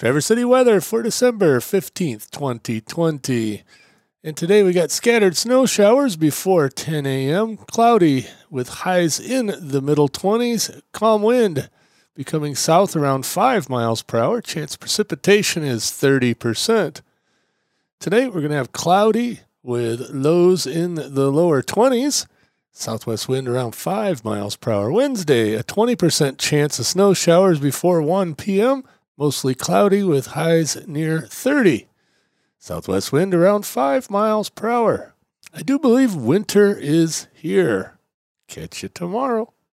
Traverse City weather for December 15th, 2020. And today we got scattered snow showers before 10 a.m., cloudy with highs in the middle 20s, calm wind becoming south around 5 miles per hour. Chance precipitation is 30%. Today we're going to have cloudy with lows in the lower 20s. Southwest wind around 5 miles per hour. Wednesday, a 20% chance of snow showers before 1 p.m mostly cloudy with highs near 30. Southwest wind around 5 miles per hour. I do believe winter is here. Catch you tomorrow.